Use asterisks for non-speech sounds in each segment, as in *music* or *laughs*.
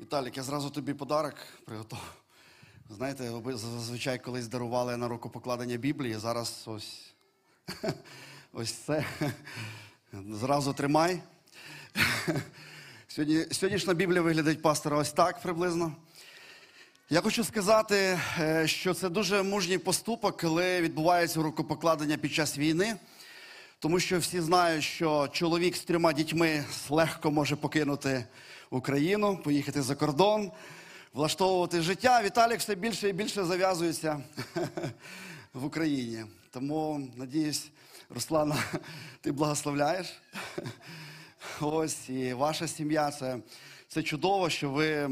Віталік, я зразу тобі подарок приготував. Знаєте, зазвичай колись дарували на рукопокладення Біблії, зараз ось *laughs* ось це. Зразу тримай. Сьогодні, Сьогоднішня Біблія виглядить пастора ось так приблизно. Я хочу сказати, е, що це дуже мужній поступок, коли відбувається рукопокладення під час війни. Тому що всі знають, що чоловік з трьома дітьми легко може покинути Україну, поїхати за кордон, влаштовувати життя. Віталік все більше і більше зав'язується *laughs* в Україні. Тому, надіюсь, Руслана, *laughs* ти благословляєш. *laughs* Ось і ваша сім'я це, це чудово, що ви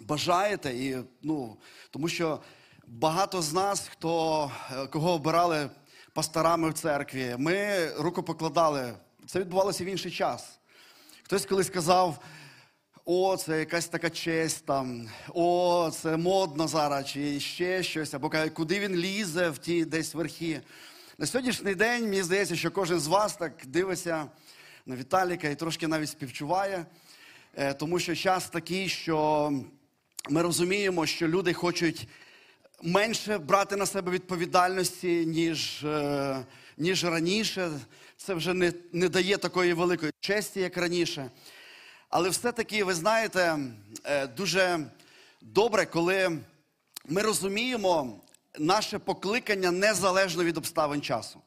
бажаєте, і, ну, тому що багато з нас, хто, кого обирали пасторами в церкві, ми руку покладали. Це відбувалося в інший час. Хтось колись сказав, о, це якась така честь там, о, це модно зараз, чи ще щось, або куди він лізе в ті десь верхи. На сьогоднішній день мені здається, що кожен з вас так дивиться на Віталіка і трошки навіть співчуває, е, тому що час такий, що ми розуміємо, що люди хочуть менше брати на себе відповідальності, ніж, е, ніж раніше. Це вже не, не дає такої великої честі, як раніше. Але все-таки, ви знаєте, е, дуже добре, коли ми розуміємо наше покликання незалежно від обставин часу.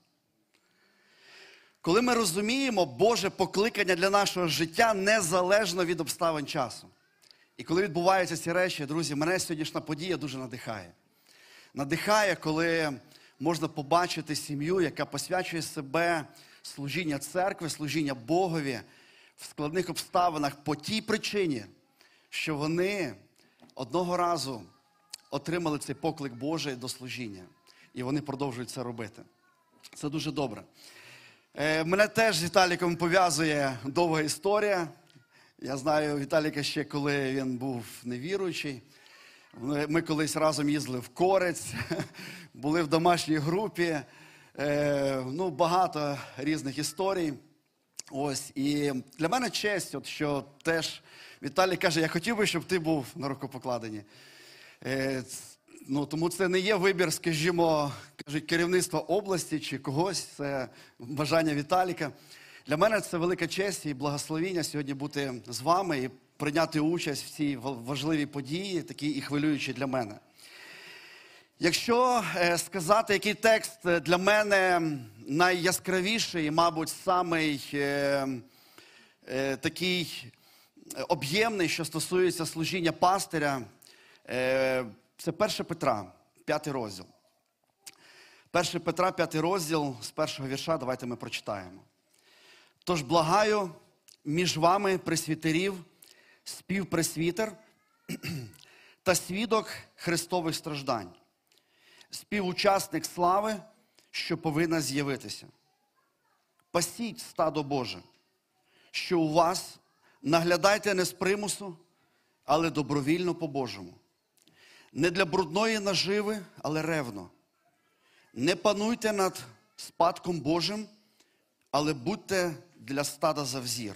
Коли ми розуміємо Боже покликання для нашого життя незалежно від обставин часу. І коли відбуваються ці речі, друзі, мене сьогоднішня подія дуже надихає. Надихає, коли можна побачити сім'ю, яка посвячує себе служіння церкви, служіння Богові в складних обставинах по тій причині, що вони одного разу отримали цей поклик Божий до служіння. І вони продовжують це робити. Це дуже добре. Е, Мене теж з Віталіком пов'язує довга історія. Я знаю Віталіка ще, коли він був невіруючий. Ми колись разом їздили в Корець, *laughs* були в домашній групі. Е, ну, багато різних історій. Ось, і для мене честь, от, що теж Віталій каже, я хотів би, щоб ти був на рукопокладенні. Е, ну, тому це не є вибір, скажімо, кажуть, керівництва області чи когось, це бажання Віталіка. Для мене це велика честь і благословіння сьогодні бути з вами і прийняти участь в цій важливій події, такій і хвилюючій для мене. Якщо е, сказати, який текст е, для мене найяскравіший, мабуть, самий е, такий об'ємний, що стосується служіння пастиря, це 1 Петра, 5 розділ. 1 Петра, 5 розділ з першого вірша, давайте ми прочитаємо. Тож благаю між вами пресвітерів, співпресвітер та свідок Христових страждань, співучасник слави, що повинна з'явитися. Пасіть стадо Боже, що у вас наглядайте не з примусу, але добровільно по-божому. Не для брудної наживи, але ревно. Не пануйте над спадком Божим, але будьте для стада за взір.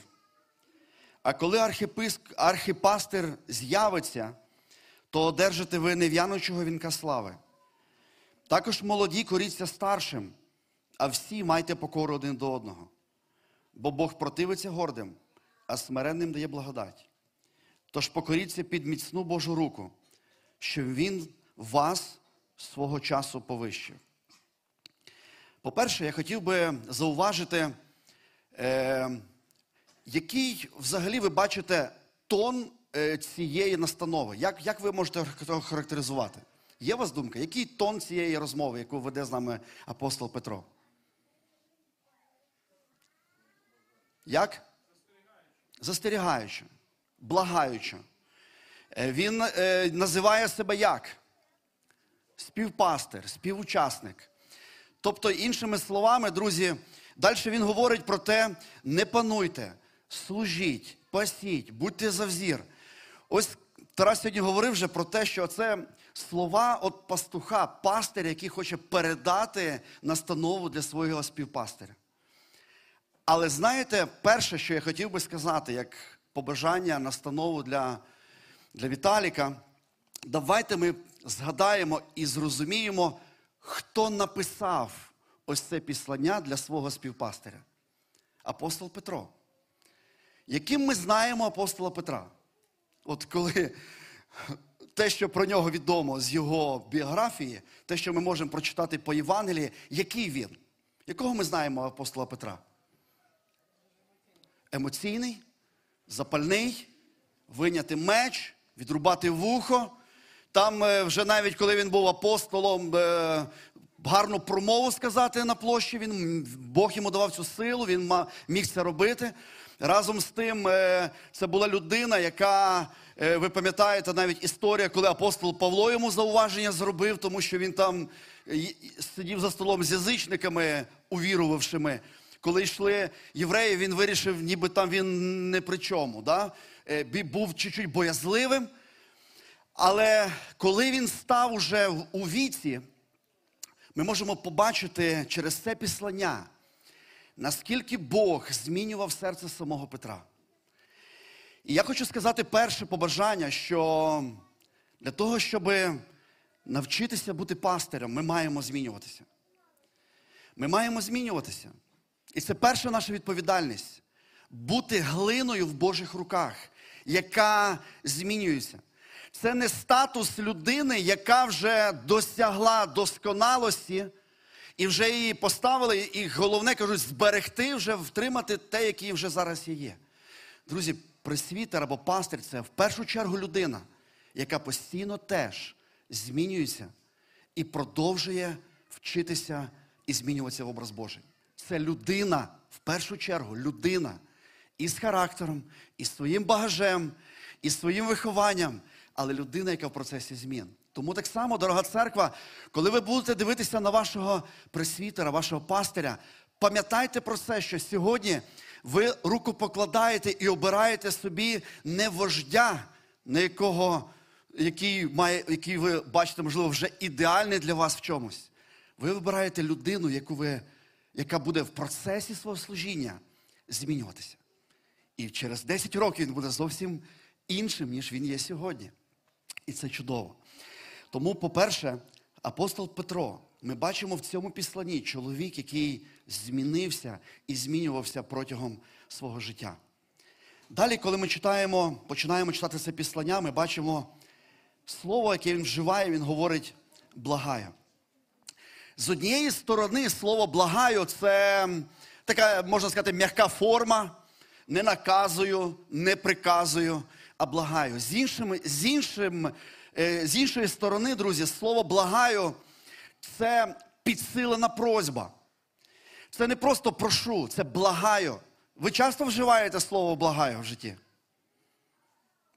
А коли архиписк, архипастир з'явиться, то одержите ви нев'янучого вінка слави. Також молоді коріться старшим, а всі майте покору один до одного. Бо Бог противиться гордим, а смиренним дає благодать. Тож покоріться під міцну Божу руку, щоб Він вас свого часу повищив. По-перше, я хотів би зауважити, е, який взагалі ви бачите тон е, цієї настанови. Як, як ви можете характеризувати? Є у вас думка, який тон цієї розмови, яку веде з нами апостол Петро? Як? Застерігаюче, благаюче. Е, Він е, називає себе як? Співпастир, співучасник. Тобто, іншими словами, друзі, далі він говорить про те: не пануйте, служіть, пасіть, будьте за взір. Ось Тарас сьогодні говорив вже про те, що це слова от пастуха, пастиря, який хоче передати настанову для свого співпастиря. Але знаєте, перше, що я хотів би сказати, як побажання, настанову для для Віталіка. Давайте ми згадаємо і зрозуміємо, хто написав ось це післання для свого співпастиря. Апостол Петро. Яким ми знаємо апостола Петра? От коли те, що про нього відомо з його біографії, те, що ми можемо прочитати по Євангелії, який він? Якого ми знаємо апостола Петра? Емоційний, запальний, виняти меч, відрубати вухо. Там е, вже навіть коли він був апостолом, е, гарну промову сказати на площі. Він Бог йому давав цю силу, він міг це робити. Разом з тим, е, це була людина, яка, е, ви пам'ятаєте, навіть історія, коли апостол Павло йому зауваження зробив, тому що він там е, сидів за столом з язичниками, увірувавшими. Коли йшли євреї, він вирішив, ніби там він не при чому. Да? Був чуть-чуть боязливим. Але коли він став уже у віці, ми можемо побачити через це післання, наскільки Бог змінював серце самого Петра. І я хочу сказати перше побажання, що для того, щоб навчитися бути пастирем, ми маємо змінюватися. Ми маємо змінюватися. І це перша наша відповідальність бути глиною в Божих руках, яка змінюється. Це не статус людини, яка вже досягла досконалості, і вже її поставили, і головне кажуть, зберегти, вже втримати те, яке вже зараз є. Друзі, пресвітер або пастир це в першу чергу людина, яка постійно теж змінюється і продовжує вчитися і змінюватися в образ Божий. Це людина, в першу чергу, людина із характером, із своїм багажем, із своїм вихованням, але людина, яка в процесі змін. Тому так само, дорога церква, коли ви будете дивитися на вашого пресвітера, вашого пастиря, пам'ятайте про це, що сьогодні ви руку покладаєте і обираєте собі не вождя, на якого, який, має, який ви бачите, можливо, вже ідеальний для вас в чомусь. Ви вибираєте людину, яку ви, яка буде в процесі свого служіння змінюватися. І через 10 років він буде зовсім іншим, ніж він є сьогодні. І це чудово. Тому, по-перше, апостол Петро, ми бачимо в цьому післанні чоловік, який змінився і змінювався протягом свого життя. Далі, коли ми читаємо, починаємо читати це післання, ми бачимо слово, яке він вживає, він говорить благаю. З однієї сторони, слово благаю це така, можна сказати, м'яка форма. Не наказую, не приказую, а благаю. З, іншими, з, іншим, з іншої сторони, друзі, слово благаю це підсилена просьба. Це не просто прошу, це благаю. Ви часто вживаєте слово благаю в житті?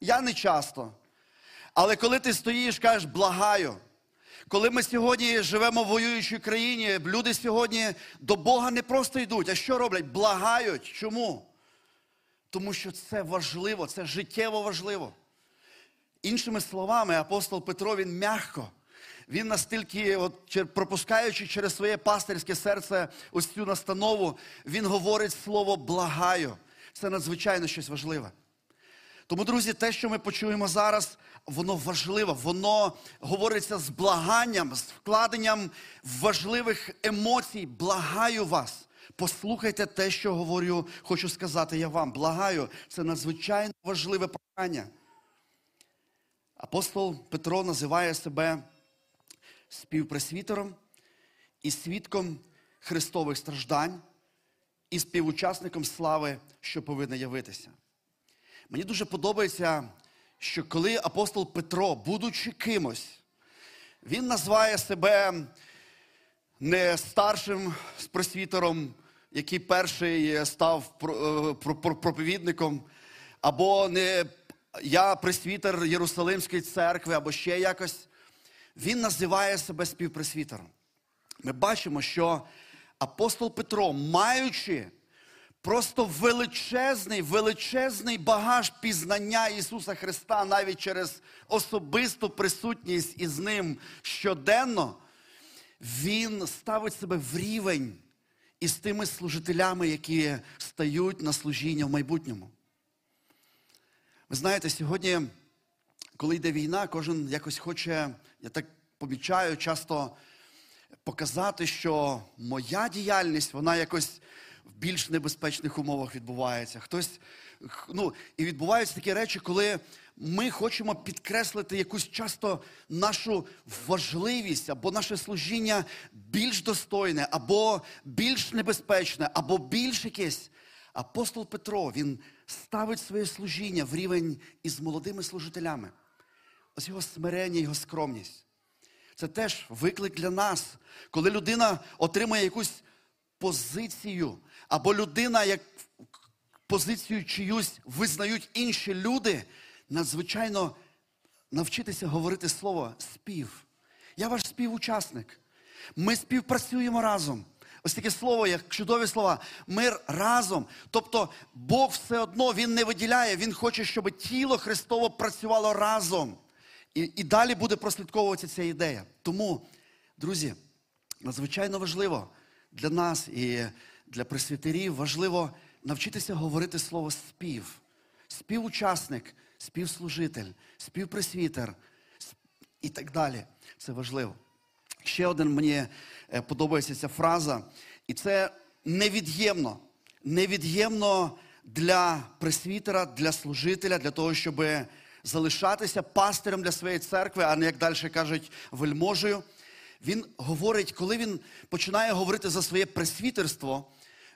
Я не часто. Але коли ти стоїш, кажеш благаю. Коли ми сьогодні живемо в воюючій країні, люди сьогодні до Бога не просто йдуть, а що роблять? Благають. Чому? Тому що це важливо, це життєво важливо. Іншими словами, апостол Петро він м'яко. Він настільки, от, пропускаючи через своє пастирське серце ось цю настанову, він говорить слово благаю. Це надзвичайно щось важливе. Тому, друзі, те, що ми почуємо зараз, воно важливо, воно говориться з благанням, з вкладенням важливих емоцій. Благаю вас. Послухайте те, що говорю, хочу сказати я вам. Благаю, це надзвичайно важливе прохання. Апостол Петро називає себе співпресвітером і свідком Христових страждань і співучасником слави, що повинна явитися. Мені дуже подобається, що коли апостол Петро, будучи кимось, він називає себе не старшим просвітером, який перший став е, про- про- проповідником, або не я пресвітер Єрусалимської церкви, або ще якось. Він називає себе співпресвітером. Ми бачимо, що апостол Петро, маючи просто величезний, величезний багаж пізнання Ісуса Христа, навіть через особисту присутність із Ним щоденно, Він ставить себе в рівень із тими служителями, які стають на служіння в майбутньому. Ви знаєте, сьогодні коли йде війна, кожен якось хоче, я так помічаю, часто показати, що моя діяльність, вона якось в більш небезпечних умовах відбувається. Хтось, ну, і відбуваються такі речі, коли ми хочемо підкреслити якусь часто нашу важливість або наше служіння більш достойне, або більш небезпечне, або більш якесь. Апостол Петро він ставить своє служіння в рівень із молодими служителями. Ось його смирення, його скромність. Це теж виклик для нас, коли людина отримує якусь позицію, або людина, як позицію чиюсь визнають інші люди, надзвичайно навчитися говорити слово спів. Я ваш співучасник. Ми співпрацюємо разом. Ось таке слово, як чудові слова. Ми разом. Тобто Бог все одно Він не виділяє, Він хоче, щоб тіло Христово працювало разом. І, і далі буде прослідковуватися ця ідея. Тому, друзі, надзвичайно важливо для нас і для пресвітерів важливо навчитися говорити слово спів. Співучасник, співслужитель, співпресвітер і так далі. Це важливо. Ще один мені е, подобається ця фраза, і це невід'ємно. Невід'ємно для пресвітера, для служителя, для того, щоб залишатися пастирем для своєї церкви, а не, як далі кажуть, вельможею. Він говорить, коли він починає говорити за своє пресвітерство,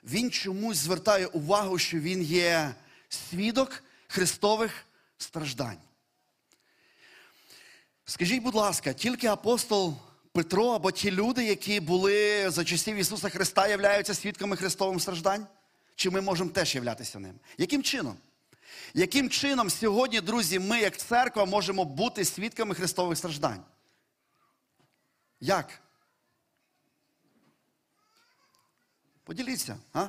він чомусь звертає увагу, що він є свідок Христових страждань. Скажіть, будь ласка, тільки апостол Петро або ті люди, які були за часів Ісуса Христа, являються свідками Христових страждань? Чи ми можемо теж являтися ним? Яким чином? Яким чином сьогодні, друзі, ми, як церква, можемо бути свідками Христових страждань? Як? Поділіться, а?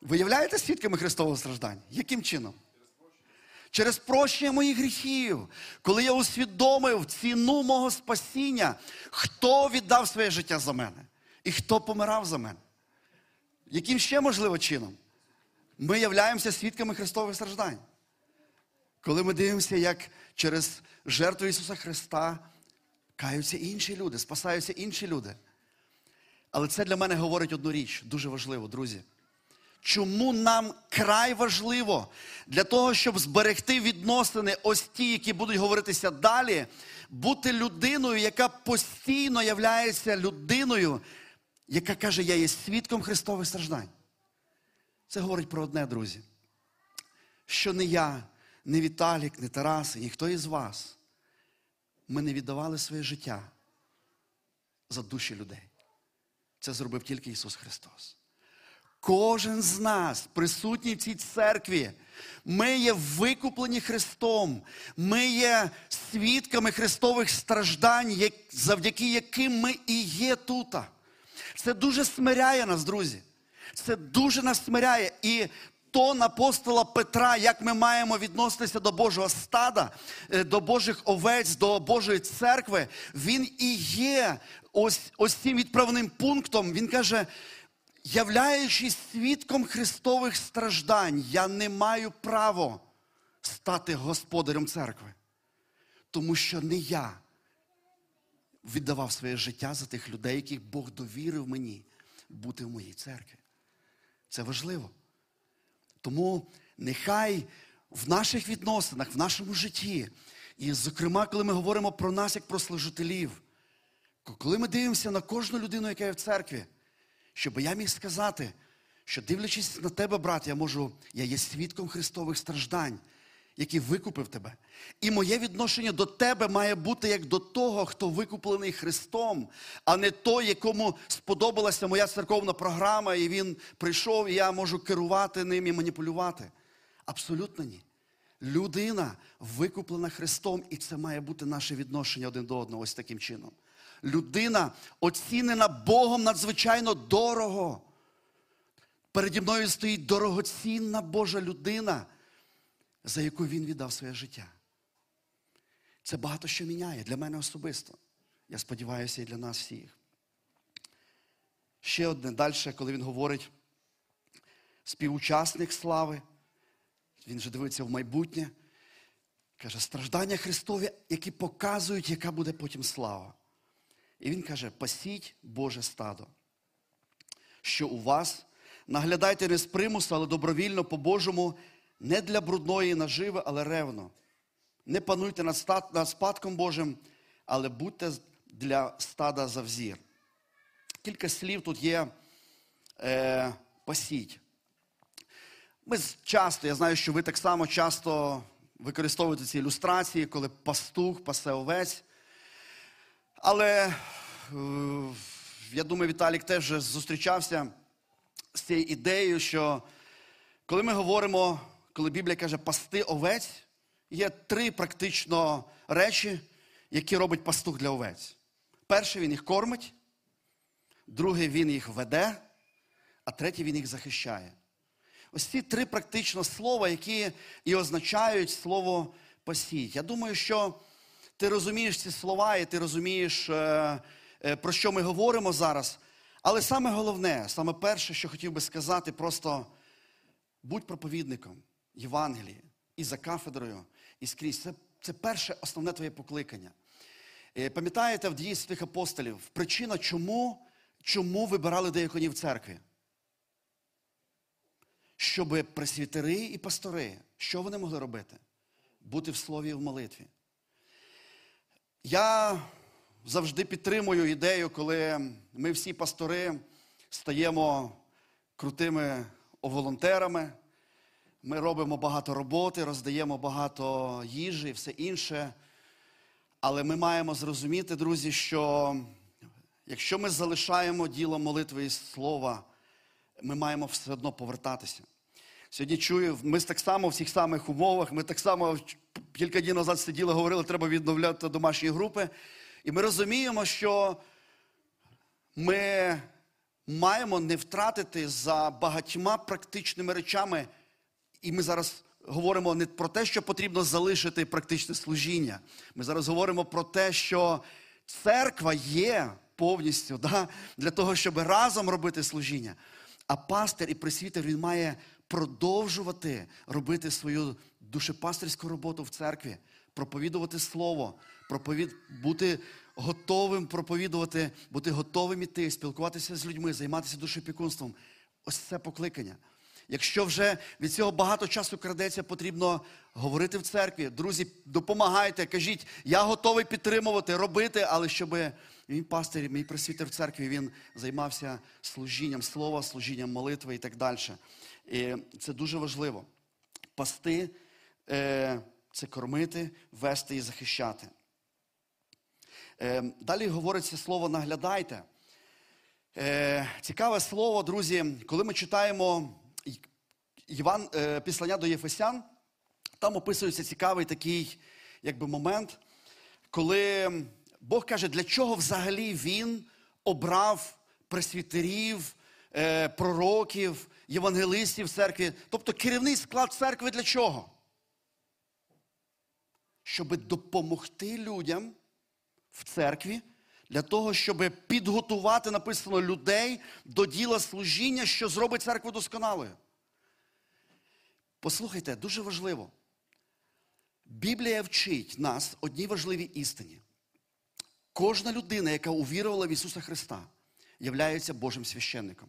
Ви являєте свідками Христового страждання? Яким чином? Через прощення моїх гріхів, коли я усвідомив ціну мого спасіння, хто віддав своє життя за мене і хто помирав за мене. Яким ще можливо чином? Ми являємося свідками Христових страждань. Коли ми дивимося, як через жертву Ісуса Христа каються інші люди, спасаються інші люди. Але це для мене говорить одну річ, дуже важливо, друзі. Чому нам край важливо для того, щоб зберегти відносини, ось ті, які будуть говоритися далі, бути людиною, яка постійно являється людиною, яка каже, я є свідком Христових страждань. Це говорить про одне, друзі. Що не я, не Віталік, не Тарас, і ніхто із вас. Ми не віддавали своє життя за душі людей. Це зробив тільки Ісус Христос. Кожен з нас, присутній в цій церкві, ми є викуплені Христом, ми є свідками Христових страждань, завдяки яким ми і є тут. Це дуже смиряє нас, друзі. Це дуже нас смиряє. І тон апостола Петра, як ми маємо відноситися до Божого стада, е, до Божих овець, до Божої церкви, він і є ось, ось цим відправним пунктом. Він каже, являючись свідком Христових страждань, я не маю права стати господарем церкви. Тому що не я віддавав своє життя за тих людей, яких Бог довірив мені бути в моїй церкві. Це важливо. Тому нехай в наших відносинах, в нашому житті, і, зокрема, коли ми говоримо про нас як про служителів, коли ми дивимося на кожну людину, яка є в церкві, щоб я міг сказати, що дивлячись на тебе, брат, я можу, я є свідком Христових страждань, який викупив тебе. І моє відношення до тебе має бути як до того, хто викуплений Христом, а не той, якому сподобалася моя церковна програма, і він прийшов, і я можу керувати ним і маніпулювати. Абсолютно ні. Людина викуплена Христом, і це має бути наше відношення один до одного ось таким чином. Людина оцінена Богом надзвичайно дорого. Переді мною стоїть дорогоцінна Божа людина, за яку він віддав своє життя. Це багато що міняє для мене особисто. Я сподіваюся, і для нас всіх. Ще одне далі, коли він говорить співучасник слави, Він же дивиться в майбутнє. Каже, страждання Христові, які показують, яка буде потім слава. І він каже: пасіть Боже стадо, що у вас, наглядайте не з примусу, але добровільно по-божому, не для брудної наживи, але ревно. Не пануйте над, стат, над спадком Божим, але будьте для стада за взір. Кілька слів тут є е, пасіть. Ми часто, я знаю, що ви так само часто використовуєте ці ілюстрації, коли пастух пасе овець. Але е, я думаю, Віталік теж зустрічався з цією ідеєю, що коли ми говоримо, коли Біблія каже пасти овець, є три практично речі, які робить пастух для овець. Перше, він їх кормить, друге, він їх веде, а третє, він їх захищає. Ось ці три практично слова, які і означають слово пасіть. Я думаю, що ти розумієш ці слова, і ти розумієш, е, е, про що ми говоримо зараз. Але саме головне, саме перше, що хотів би сказати, просто будь проповідником Євангелії і за кафедрою, і скрізь. Це, це перше основне твоє покликання. Е, Пам'ятаєте в дії святих апостолів, причина, чому, чому вибирали деяконів в церкві? Щоб пресвітери і пастори, що вони могли робити? Бути в слові і в молитві. Я завжди підтримую ідею, коли ми всі пастори стаємо крутими волонтерами, ми робимо багато роботи, роздаємо багато їжі і все інше. Але ми маємо зрозуміти, друзі, що якщо ми залишаємо діло молитви і слова, ми маємо все одно повертатися. Сьогодні чую, ми так само в цих самих умовах, ми так само кілька днів назад сиділи, говорили, треба відновляти домашні групи. І ми розуміємо, що ми маємо не втратити за багатьма практичними речами. І ми зараз говоримо не про те, що потрібно залишити практичне служіння. Ми зараз говоримо про те, що церква є повністю да, для того, щоб разом робити служіння. А пастир і пресвітер він має продовжувати робити свою душепастерську роботу в церкві, проповідувати слово, проповід... бути готовим проповідувати, бути готовим іти, спілкуватися з людьми, займатися душепікунством. Ось це покликання. Якщо вже від цього багато часу крадеться, потрібно говорити в церкві. Друзі, допомагайте, кажіть, я готовий підтримувати, робити, але щоб мій пастир, мій пресвітер в церкві, він займався служінням слова, служінням молитви і так далі. І це дуже важливо. Пасти е, це кормити, вести і захищати. Е, далі говориться слово наглядайте. Е, цікаве слово, друзі, коли ми читаємо Іван, післання до Єфесян, там описується цікавий такий якби, момент, коли Бог каже, для чого взагалі він обрав пресвітерів, пророків, євангелистів в церкві. Тобто керівний склад церкви для чого? Щоб допомогти людям в церкві, для того, щоб підготувати, написано, людей до діла служіння, що зробить церкву досконалою. Послухайте, дуже важливо. Біблія вчить нас одній важливій істині. Кожна людина, яка увірувала в Ісуса Христа, являється Божим священником.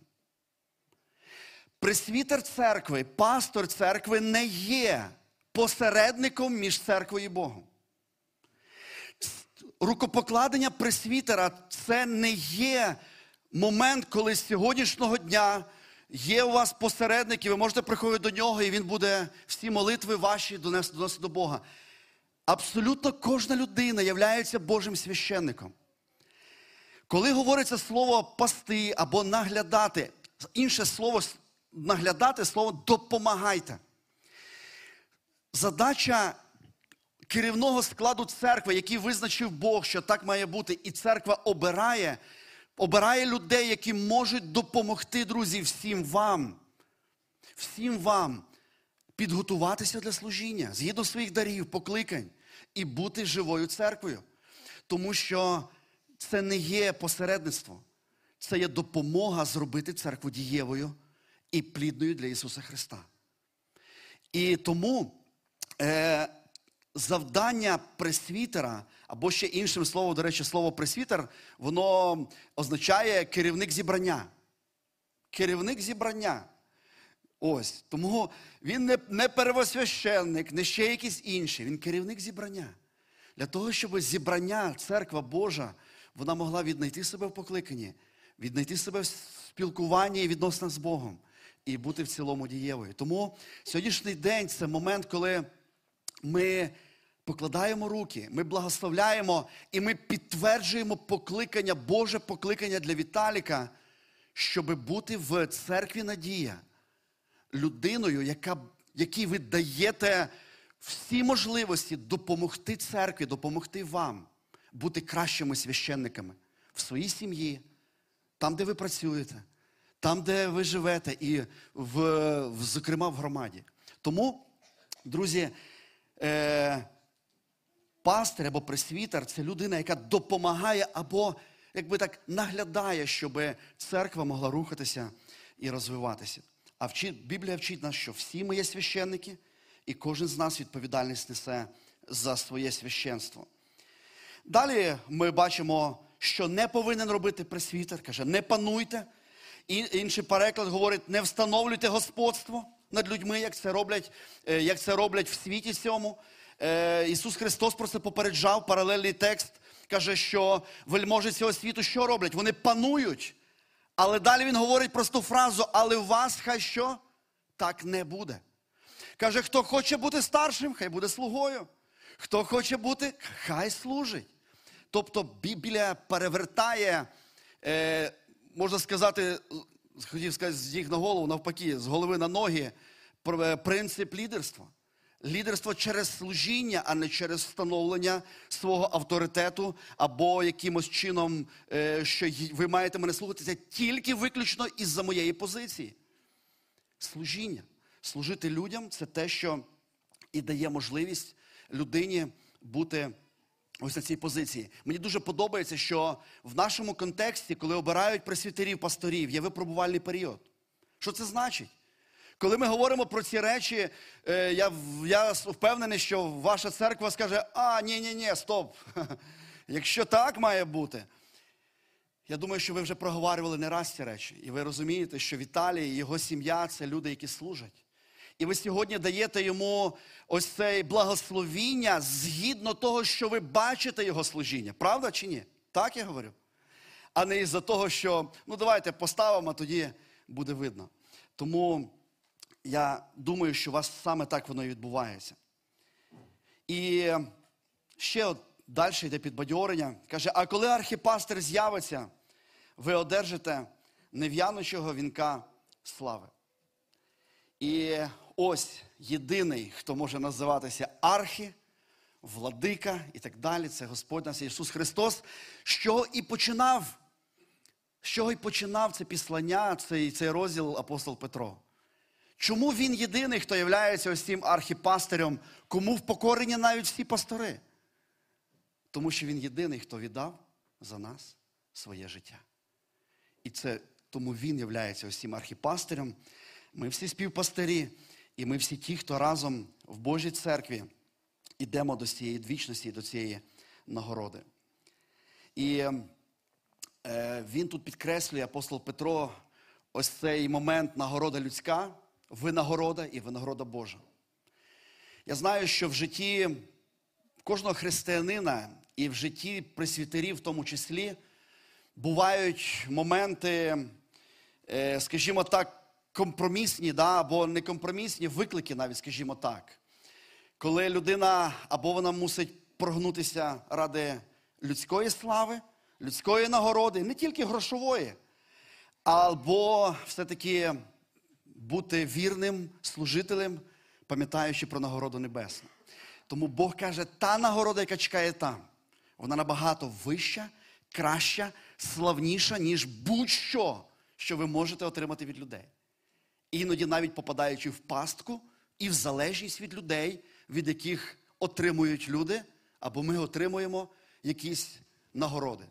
Пресвітер церкви, пастор церкви не є посередником між церквою і Богом. Рукопокладення пресвітера це не є момент, коли з сьогоднішнього дня є у вас посередник, і ви можете приходити до нього, і він буде всі молитви ваші донести, до Бога. Абсолютно кожна людина є Божим священником. Коли говориться слово пасти або наглядати, інше слово наглядати слово допомагайте. Задача керівного складу церкви, який визначив Бог, що так має бути, і церква обирає, обирає людей, які можуть допомогти, друзі, всім вам, всім вам підготуватися для служіння згідно своїх дарів, покликань і бути живою церквою. Тому що це не є посередництво, це є допомога зробити церкву дієвою і плідною для Ісуса Христа. І тому е, завдання пресвітера, або ще іншим словом, до речі, слово пресвітер, воно означає керівник зібрання. Керівник зібрання. Ось. Тому він не, не первосвященник, не ще якийсь інший. Він керівник зібрання. Для того, щоб зібрання, церква Божа, вона могла віднайти себе в покликанні, віднайти себе в спілкуванні і відносинах з Богом і бути в цілому дієвою. Тому сьогоднішній день це момент, коли ми покладаємо руки, ми благословляємо і ми підтверджуємо покликання, Боже покликання для Віталіка, щоб бути в церкві Надія людиною, яка, якій ви даєте всі можливості допомогти церкві, допомогти вам бути кращими священниками в своїй сім'ї, там, де ви працюєте, там, де ви живете, і в, зокрема в громаді. Тому, друзі, е, пастир або пресвітер це людина, яка допомагає або якби так наглядає, щоб церква могла рухатися і розвиватися. А вчить, Біблія вчить нас, що всі ми є священники, і кожен з нас відповідальність несе за своє священство. Далі ми бачимо, що не повинен робити пресвітер, каже, не пануйте. Інший переклад говорить, не встановлюйте господство над людьми, як це роблять, е, як це роблять в світі цьому. Е, Ісус Христос про це попереджав, паралельний текст каже, що вельможі цього світу що роблять? Вони панують. Але далі він говорить просту фразу, але в вас хай що? Так не буде. Каже, хто хоче бути старшим, хай буде слугою. Хто хоче бути, хай служить. Тобто Біблія перевертає, е, можна сказати, хотів сказати, з їх на голову, навпаки, з голови на ноги, принцип лідерства. Лідерство через служіння, а не через встановлення свого авторитету, або якимось чином, е, що ви маєте мене слухатися тільки виключно із-за моєї позиції. Служіння. Служити людям це те, що і дає можливість людині бути ось на цій позиції. Мені дуже подобається, що в нашому контексті, коли обирають пресвітерів, пасторів, є випробувальний період. Що це значить? Коли ми говоримо про ці речі, е, я я впевнений, що ваша церква скаже, а, ні-ні-ні, стоп. *laughs* Якщо так має бути, я думаю, що ви вже проговорювали не раз ці речі. І ви розумієте, що Віталій і його сім'я це люди, які служать. І ви сьогодні даєте йому ось це благословіння згідно того, що ви бачите його служіння. Правда чи ні? Так я говорю? А не із-за того, що ну давайте поставимо, а тоді буде видно. Тому я думаю, що у вас саме так воно і відбувається. І ще от далі йде підбадьорення. Каже, а коли архіпастер з'явиться, ви одержите нев'яночого вінка слави. І ось єдиний, хто може називатися архі, владика і так далі, це Господь нас Ісус Христос, що і починав, що і починав це післання, цей, цей розділ апостол Петро. Чому він єдиний, хто є ось цим архіпастирем, кому впокорені навіть всі пастори? Тому що він єдиний, хто віддав за нас своє життя. І це тому він є ось цим архіпастирем. Ми всі співпастирі, і ми всі ті, хто разом в Божій церкві йдемо до цієї двічності, до цієї нагороди. І е, він тут підкреслює апостол Петро ось цей момент нагорода людська винагорода і винагорода Божа. Я знаю, що в житті кожного християнина і в житті пресвітерів в тому числі бувають моменти, е, скажімо так, компромісні, да, або некомпромісні виклики, навіть, скажімо так. Коли людина або вона мусить прогнутися ради людської слави, людської нагороди, не тільки грошової, або все-таки бути вірним служителем, пам'ятаючи про нагороду небесну. Тому Бог каже, та нагорода, яка чекає там, вона набагато вища, краща, славніша, ніж будь-що, що ви можете отримати від людей. Іноді навіть попадаючи в пастку і в залежність від людей, від яких отримують люди, або ми отримуємо якісь нагороди.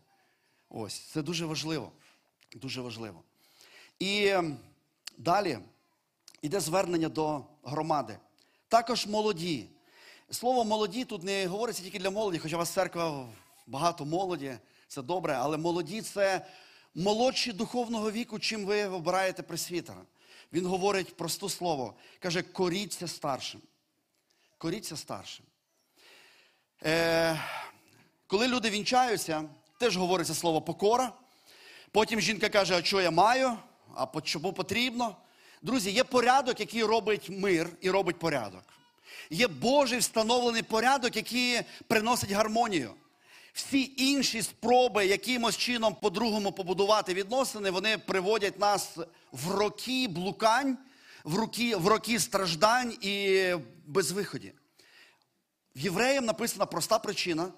Ось, це дуже важливо. Дуже важливо. І ем, далі Іде звернення до громади. Також молоді. Слово молоді тут не говориться тільки для молоді, хоча у вас церква багато молоді, це добре, але молоді це молодші духовного віку, чим ви обираєте пресвітера. Він говорить просте слово, каже, коріться старшим. Коріться старшим. Е, коли люди вінчаються, теж говориться слово покора. Потім жінка каже, а що я маю, а чому потрібно. Друзі, є порядок, який робить мир і робить порядок. Є Божий встановлений порядок, який приносить гармонію. Всі інші спроби якимось чином по-другому побудувати відносини, вони приводять нас в роки блукань, в роки, в роки страждань і безвиході. В євреям написана проста причина,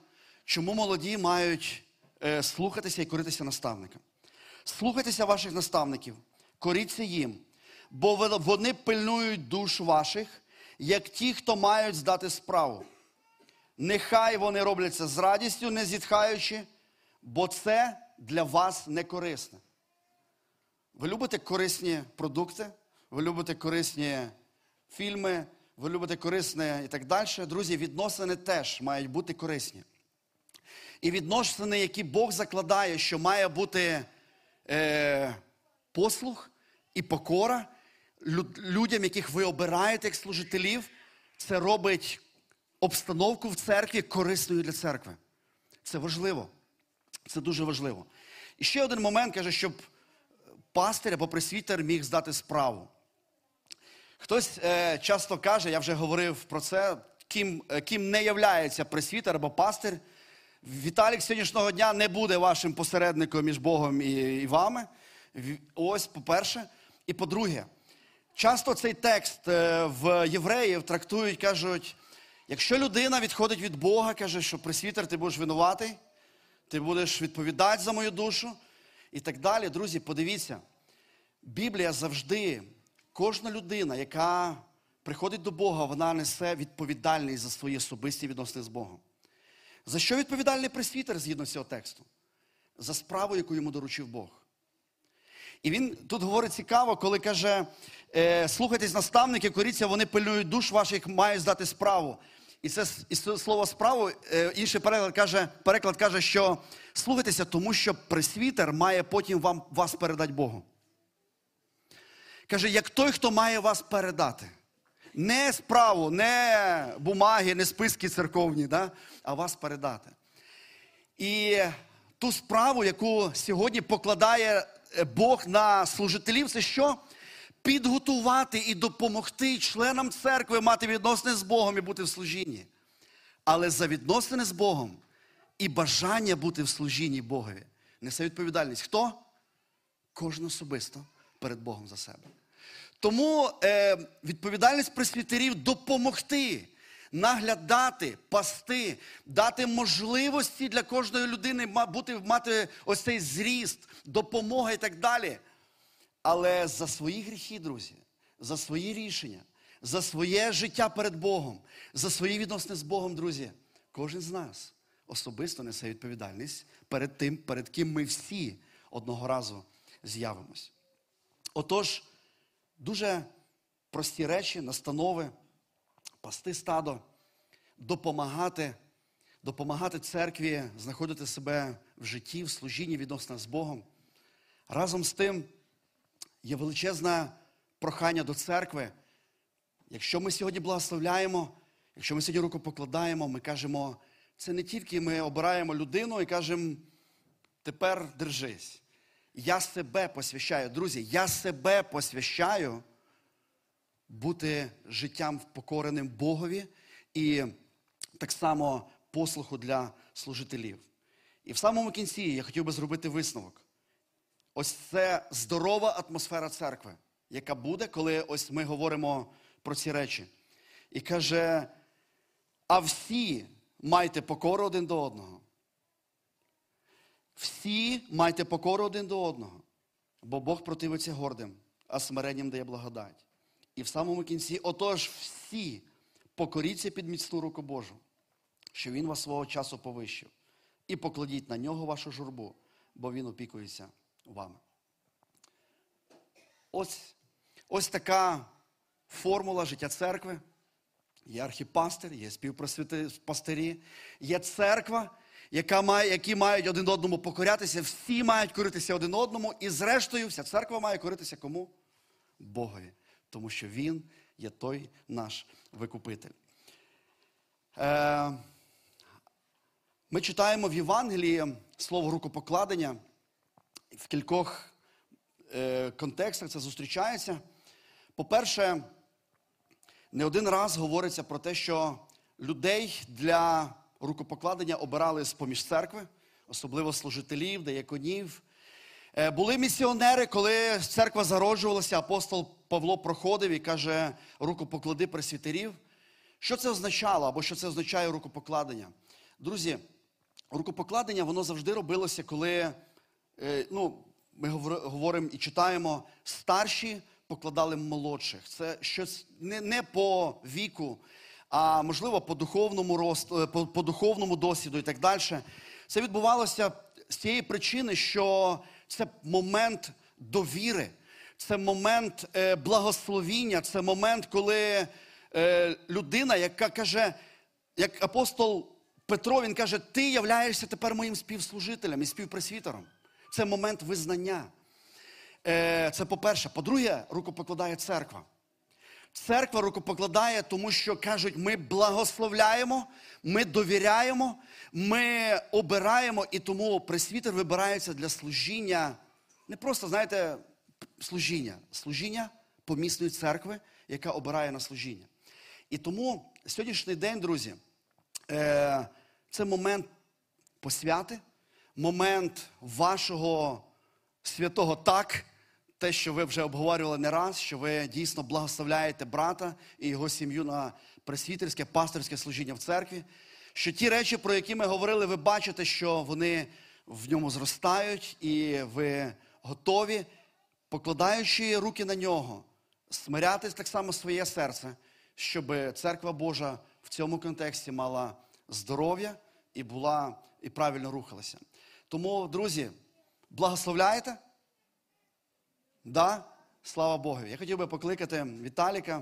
чому молоді мають е, слухатися і коритися наставника. Слухайтеся ваших наставників, коріться їм, бо вони пильнують душ ваших, як ті, хто мають здати справу. Нехай вони роблять це з радістю, не зітхаючи, бо це для вас не корисне. Ви любите корисні продукти, ви любите корисні фільми, ви любите корисне і так далі. Друзі, відносини теж мають бути корисні. І відносини, які Бог закладає, що має бути е, послух і покора людям, яких ви обираєте як служителів, це робить обстановку в церкві корисною для церкви. Це важливо. Це дуже важливо. І ще один момент каже, щоб пастир або пресвітер міг здати справу. Хтось е, часто каже, я вже говорив про це, ким, е, ким не являється пресвітер або пастир. Віталік сьогоднішнього дня не буде вашим посередником між Богом і, і вами. Ось, по-перше. І по-друге, часто цей текст е, в євреїв трактують, кажуть, якщо людина відходить від Бога, каже, що пресвітер, ти будеш винуватий, ти будеш відповідати за мою душу і так далі. Друзі, подивіться, Біблія завжди, кожна людина, яка приходить до Бога, вона несе відповідальність за свої особисті відносини з Богом. За що відповідальний пресвітер згідно цього тексту? За справу, яку йому доручив Бог. І він тут говорить цікаво, коли каже: е, слухайтесь наставники, коріться, вони пильнують душ ваших, мають здати справу. І це і слово справу, е, інший переклад каже, переклад каже, що слухайтеся, тому що пресвітер має потім вам, вас передати Богу. Каже, як той, хто має вас передати. Не справу, не бумаги, не списки церковні, да? а вас передати. І ту справу, яку сьогодні покладає е, Бог на служителів, це що? Підготувати і допомогти членам церкви мати відносини з Богом і бути в служінні. Але за відносини з Богом і бажання бути в служінні Богові несе відповідальність. Хто? Кожен особисто перед Богом за себе. Тому е, відповідальність пресвітерів допомогти, наглядати, пасти, дати можливості для кожної людини бути, мати ось цей зріст, допомога і так далі. Але за свої гріхи, друзі, за свої рішення, за своє життя перед Богом, за свої відносини з Богом, друзі, кожен з нас особисто несе відповідальність перед тим, перед ким ми всі одного разу з'явимось. Отож, дуже прості речі, настанови, пасти стадо, допомагати, допомагати церкві, знаходити себе в житті, в служінні відносно з Богом. Разом з тим є величезне прохання до церкви. Якщо ми сьогодні благословляємо, якщо ми сьогодні руку покладаємо, ми кажемо, це не тільки ми обираємо людину і кажемо, тепер держись. Я себе посвящаю, друзі, я себе посвящаю бути життям покореним Богові і так само послуху для служителів. І в самому кінці я хотів би зробити висновок. Ось це здорова атмосфера церкви, яка буде, коли ось ми говоримо про ці речі. І каже: а всі майте покору один до одного. Всі майте покору один до одного, бо Бог противиться гордим, а смиренням дає благодать. І в самому кінці, отож, всі покоріться під міцну руку Божу, що Він вас свого часу повищив, і покладіть на нього вашу журбу, бо Він опікується вами. Ось, ось така формула життя церкви. є архіпастир, є співпастирі, є церква, яка має, які мають один одному покорятися, всі мають коритися один одному, і зрештою вся церква має коритися кому? Богові, тому що Він є той наш викупитель. Е, ми читаємо в Євангелії слово рукопокладення. В кількох е, контекстах це зустрічається. По-перше, не один раз говориться про те, що людей для рукопокладення обирали з-поміж церкви, особливо служителів, деяконів. Е, Були місіонери, коли церква зароджувалася, апостол Павло проходив і каже, рукопоклади пресвітерів. Що це означало або що це означає рукопокладення? Друзі, рукопокладення воно завжди робилося, коли ну, ми говоримо і читаємо, старші покладали молодших. Це щось не, не по віку, а можливо по духовному росту, е, по, по духовному досвіду і так далі. Це відбувалося з тієї причини, що це момент довіри, це момент е, благословіння, це момент, коли е, людина, яка каже, як апостол Петро, він каже, ти являєшся тепер моїм співслужителем і співпресвітером. Це момент визнання. Е, Це по-перше. По-друге, рукопокладає церква. Церква рукопокладає, тому що кажуть, ми благословляємо, ми довіряємо, ми обираємо, і тому пресвітер вибирається для служіння, не просто, знаєте, служіння, служіння помісної церкви, яка обирає на служіння. І тому сьогоднішній день, друзі, е, це момент посвяти, момент вашого святого так, те, що ви вже обговорювали не раз, що ви дійсно благословляєте брата і його сім'ю на пресвітерське, пасторське служіння в церкві. Що ті речі, про які ми говорили, ви бачите, що вони в ньому зростають, і ви готові, покладаючи руки на нього, смиряти так само своє серце, щоб церква Божа в цьому контексті мала здоров'я і була і правильно рухалася. Тому, друзі, благословляєте? Да? Слава Богу. Я хотів би покликати Віталіка.